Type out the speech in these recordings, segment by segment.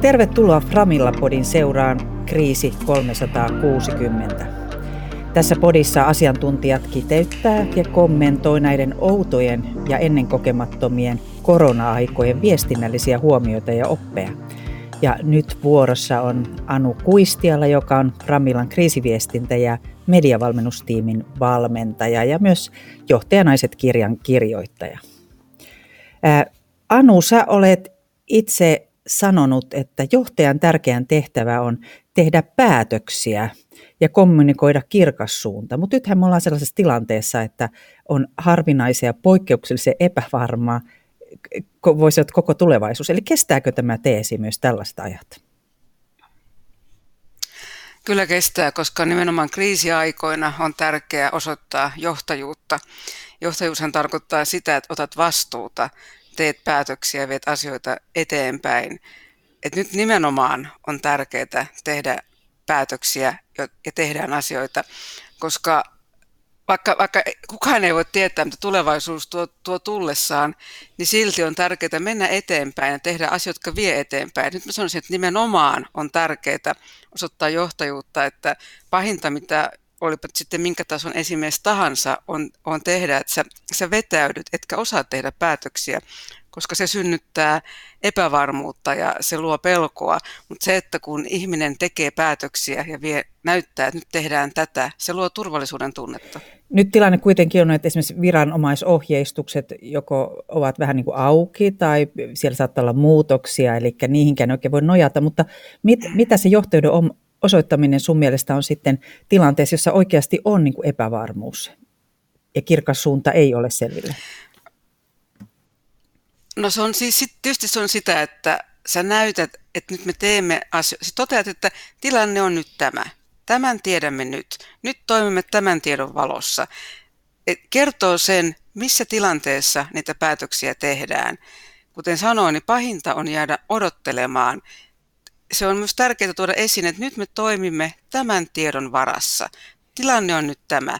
Tervetuloa Framilla-podin seuraan Kriisi 360. Tässä podissa asiantuntijat kiteyttää ja kommentoi näiden outojen ja ennenkokemattomien korona-aikojen viestinnällisiä huomioita ja oppeja. Ja nyt vuorossa on Anu Kuistiala, joka on Framilan kriisiviestintä- ja mediavalmennustiimin valmentaja ja myös Johtajanaiset kirjan kirjoittaja. Anu, sä olet itse sanonut, että johtajan tärkeän tehtävä on tehdä päätöksiä ja kommunikoida kirkas suunta. Mutta nythän me ollaan sellaisessa tilanteessa, että on harvinaisia, poikkeuksellisen epävarmaa, voisi olla koko tulevaisuus. Eli kestääkö tämä teesi myös tällaista ajat? Kyllä kestää, koska nimenomaan kriisiaikoina on tärkeää osoittaa johtajuutta. Johtajuushan tarkoittaa sitä, että otat vastuuta teet päätöksiä ja viet asioita eteenpäin. Et nyt nimenomaan on tärkeää tehdä päätöksiä ja tehdään asioita, koska vaikka, vaikka kukaan ei voi tietää, mitä tulevaisuus tuo, tuo tullessaan, niin silti on tärkeää mennä eteenpäin ja tehdä asioita, jotka vie eteenpäin. Nyt mä sanoisin, että nimenomaan on tärkeää osoittaa johtajuutta, että pahinta, mitä olipa sitten minkä tason esimies tahansa, on, on tehdä, että sä, sä vetäydyt, etkä osaa tehdä päätöksiä, koska se synnyttää epävarmuutta ja se luo pelkoa. Mutta se, että kun ihminen tekee päätöksiä ja vie, näyttää, että nyt tehdään tätä, se luo turvallisuuden tunnetta. Nyt tilanne kuitenkin on, että esimerkiksi viranomaisohjeistukset joko ovat vähän niin kuin auki tai siellä saattaa olla muutoksia, eli niihinkään oikein voi nojata, mutta mit, mitä se johtajuuden osoittaminen sun mielestä on sitten tilanteessa, jossa oikeasti on niin kuin epävarmuus ja kirkas suunta ei ole selvillä? No se on siis, tietysti se on sitä, että sä näytät, että nyt me teemme asioita. Siis toteat, että tilanne on nyt tämä. Tämän tiedämme nyt. Nyt toimimme tämän tiedon valossa. Et kertoo sen, missä tilanteessa niitä päätöksiä tehdään. Kuten sanoin, niin pahinta on jäädä odottelemaan se on myös tärkeää tuoda esiin, että nyt me toimimme tämän tiedon varassa. Tilanne on nyt tämä.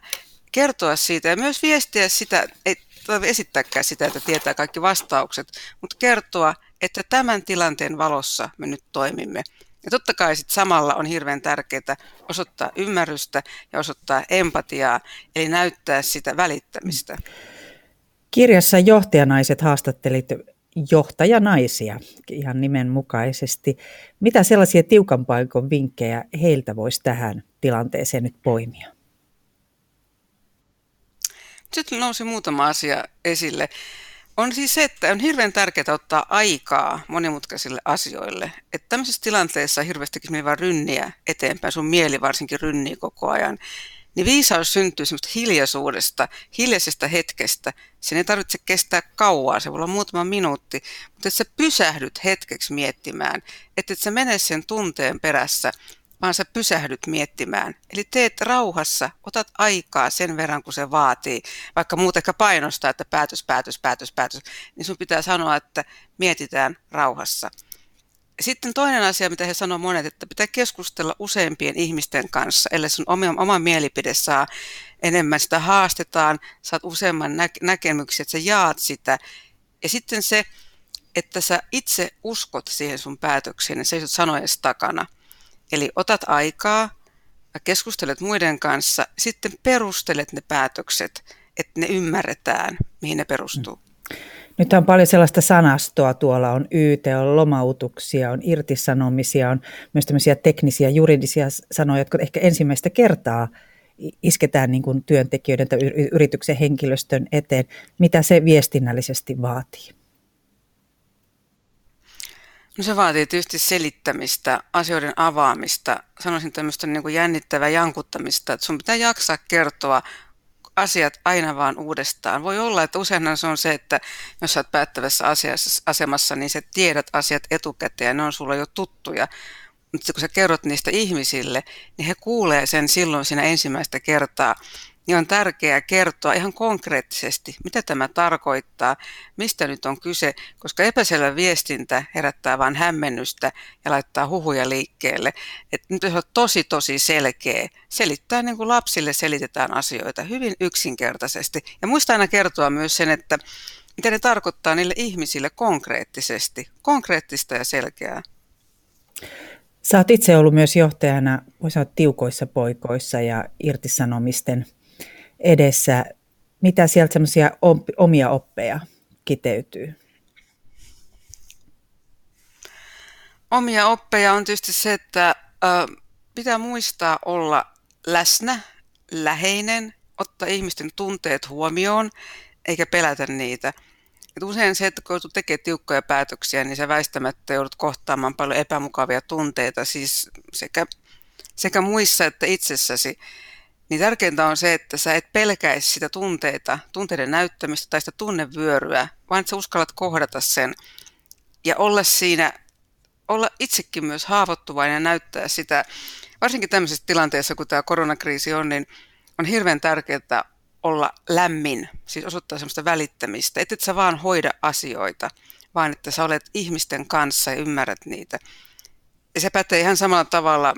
Kertoa siitä ja myös viestiä sitä, ei esittääkään sitä, että tietää kaikki vastaukset, mutta kertoa, että tämän tilanteen valossa me nyt toimimme. Ja totta kai sit samalla on hirveän tärkeää osoittaa ymmärrystä ja osoittaa empatiaa, eli näyttää sitä välittämistä. Kirjassa johtajanaiset haastattelit johtajanaisia ihan nimenmukaisesti. Mitä sellaisia tiukan paikan vinkkejä heiltä voisi tähän tilanteeseen nyt poimia? Sitten nousi muutama asia esille. On siis se, että on hirveän tärkeää ottaa aikaa monimutkaisille asioille. Että tämmöisessä tilanteessa hirveästikin me vaan rynniä eteenpäin, sun mieli varsinkin rynnii koko ajan niin viisaus syntyy semmoista hiljaisuudesta, hiljaisesta hetkestä. Sen ei tarvitse kestää kauaa, se voi olla muutama minuutti, mutta että sä pysähdyt hetkeksi miettimään, että et sä mene sen tunteen perässä, vaan sä pysähdyt miettimään. Eli teet rauhassa, otat aikaa sen verran, kun se vaatii. Vaikka muut ehkä painostaa, että päätös, päätös, päätös, päätös, niin sun pitää sanoa, että mietitään rauhassa. Sitten toinen asia, mitä he sanoo monet, että pitää keskustella useampien ihmisten kanssa, ellei sun oma, oma mielipide saa enemmän, sitä haastetaan, saat useamman nä- näkemyksen, että sä jaat sitä. Ja sitten se, että sä itse uskot siihen sun päätökseen ja seisot sanojen takana. Eli otat aikaa keskustelet muiden kanssa, sitten perustelet ne päätökset, että ne ymmärretään, mihin ne perustuu. Nyt on paljon sellaista sanastoa tuolla, on YT, on lomautuksia, on irtisanomisia, on myös tämmöisiä teknisiä, juridisia sanoja, jotka ehkä ensimmäistä kertaa isketään niin kuin työntekijöiden tai yrityksen henkilöstön eteen. Mitä se viestinnällisesti vaatii? No se vaatii tietysti selittämistä, asioiden avaamista, sanoisin tämmöistä niin kuin jännittävää jankuttamista, että sun pitää jaksaa kertoa asiat aina vaan uudestaan. Voi olla, että useinhan se on se, että jos olet päättävässä asiassa, asemassa, niin sä tiedät asiat etukäteen ne on sulla jo tuttuja. Mutta kun sä kerrot niistä ihmisille, niin he kuulee sen silloin siinä ensimmäistä kertaa niin on tärkeää kertoa ihan konkreettisesti, mitä tämä tarkoittaa, mistä nyt on kyse, koska epäselvä viestintä herättää vain hämmennystä ja laittaa huhuja liikkeelle. Et nyt on tosi tosi selkeä, selittää niin kuin lapsille selitetään asioita hyvin yksinkertaisesti. Ja muista aina kertoa myös sen, että mitä ne tarkoittaa niille ihmisille konkreettisesti, konkreettista ja selkeää. Sä oot itse ollut myös johtajana, voi sanoa, tiukoissa poikoissa ja irtisanomisten edessä. Mitä sieltä semmoisia omia oppeja kiteytyy? Omia oppeja on tietysti se, että pitää muistaa olla läsnä, läheinen, ottaa ihmisten tunteet huomioon, eikä pelätä niitä. Et usein se, että kun joudut tekemään tiukkoja päätöksiä, niin sä väistämättä joudut kohtaamaan paljon epämukavia tunteita, siis sekä, sekä muissa että itsessäsi. Niin tärkeintä on se, että sä et pelkäisi sitä tunteita, tunteiden näyttämistä tai sitä tunnevyöryä, vaan että sä uskallat kohdata sen ja olla siinä, olla itsekin myös haavoittuvainen ja näyttää sitä, varsinkin tämmöisessä tilanteessa, kun tämä koronakriisi on, niin on hirveän tärkeää olla lämmin, siis osoittaa semmoista välittämistä, että et sä vaan hoida asioita, vaan että sä olet ihmisten kanssa ja ymmärrät niitä. Ja se pätee ihan samalla tavalla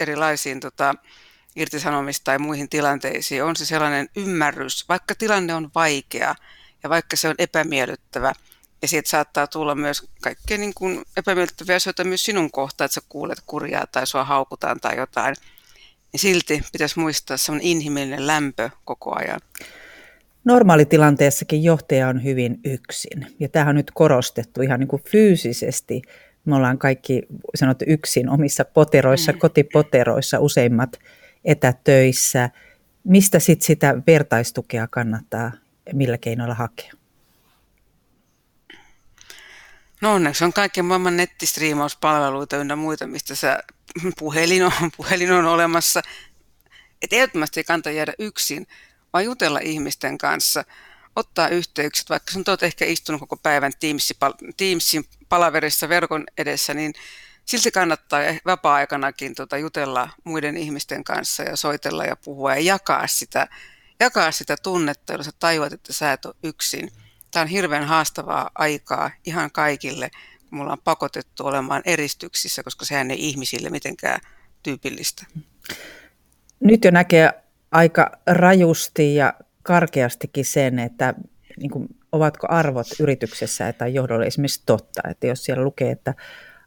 erilaisiin tota, irtisanomista tai muihin tilanteisiin. On se sellainen ymmärrys, vaikka tilanne on vaikea ja vaikka se on epämiellyttävä, ja siitä saattaa tulla myös kaikkea niin kuin epämiellyttäviä asioita myös sinun kohtaan, että sä kuulet kurjaa tai sua haukutaan tai jotain – niin silti pitäisi muistaa semmoinen inhimillinen lämpö koko ajan. Normaalitilanteessakin johtaja on hyvin yksin. Ja tähän on nyt korostettu ihan niin kuin fyysisesti. Me ollaan kaikki sanottu yksin omissa poteroissa, mm. kotipoteroissa, useimmat etätöissä. Mistä sit sitä vertaistukea kannattaa millä keinoilla hakea? No onneksi on kaiken maailman nettistriimauspalveluita ynnä muita, mistä sä puhelin on, puhelin on olemassa. Että ehdottomasti ei kannata jäädä yksin, vaan jutella ihmisten kanssa, ottaa yhteykset, vaikka sun oot ehkä istunut koko päivän Teamsin, Teamsin palaverissa verkon edessä, niin silti kannattaa vapaa-aikanakin tota, jutella muiden ihmisten kanssa ja soitella ja puhua ja jakaa sitä, jakaa sitä tunnetta, jolla sä tajuat, että sä et ole yksin. Tämä on hirveän haastavaa aikaa ihan kaikille – mulla on pakotettu olemaan eristyksissä, koska sehän ei ihmisille mitenkään tyypillistä. Nyt jo näkee aika rajusti ja karkeastikin sen, että niin kuin, ovatko arvot yrityksessä tai johdolla esimerkiksi totta. Että jos siellä lukee, että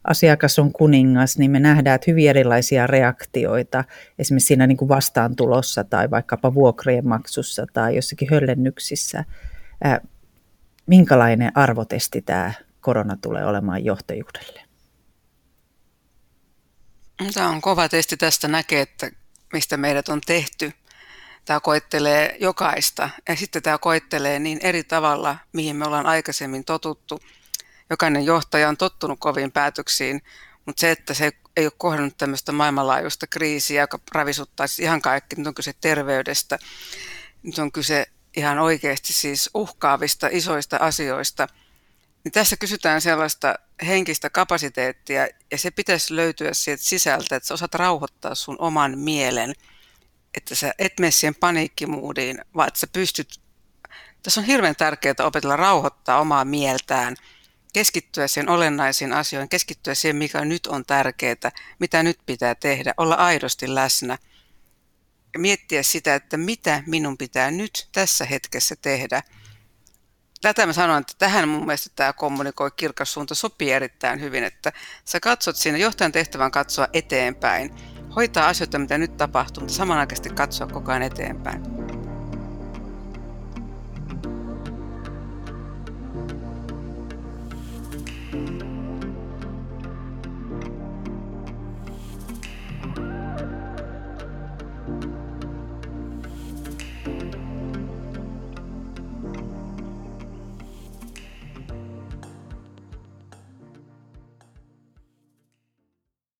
asiakas on kuningas, niin me nähdään että hyvin erilaisia reaktioita esimerkiksi siinä niin kuin vastaantulossa tai vaikkapa vuokrien maksussa tai jossakin höllennyksissä. minkälainen arvotesti tämä korona tulee olemaan johtajuudelle? Tämä on kova testi. Tästä näkee, että mistä meidät on tehty. Tämä koettelee jokaista ja sitten tämä koettelee niin eri tavalla, mihin me ollaan aikaisemmin totuttu. Jokainen johtaja on tottunut koviin päätöksiin, mutta se, että se ei ole kohdannut tämmöistä maailmanlaajuista kriisiä, joka ravisuttaisi ihan kaikki, nyt on kyse terveydestä, nyt on kyse ihan oikeasti siis uhkaavista isoista asioista – niin tässä kysytään sellaista henkistä kapasiteettia ja se pitäisi löytyä sieltä sisältä, että sä osaat rauhoittaa sun oman mielen, että sä et mene siihen paniikkimuudiin, vaan että sä pystyt, tässä on hirveän tärkeää opetella rauhoittaa omaa mieltään, keskittyä siihen olennaisiin asioihin, keskittyä siihen, mikä nyt on tärkeää, mitä nyt pitää tehdä, olla aidosti läsnä ja miettiä sitä, että mitä minun pitää nyt tässä hetkessä tehdä – tätä mä sanoin, että tähän mun mielestä tämä kommunikoi kirkas suunta sopii erittäin hyvin, että sä katsot siinä johtajan tehtävän katsoa eteenpäin, hoitaa asioita, mitä nyt tapahtuu, mutta samanaikaisesti katsoa koko ajan eteenpäin.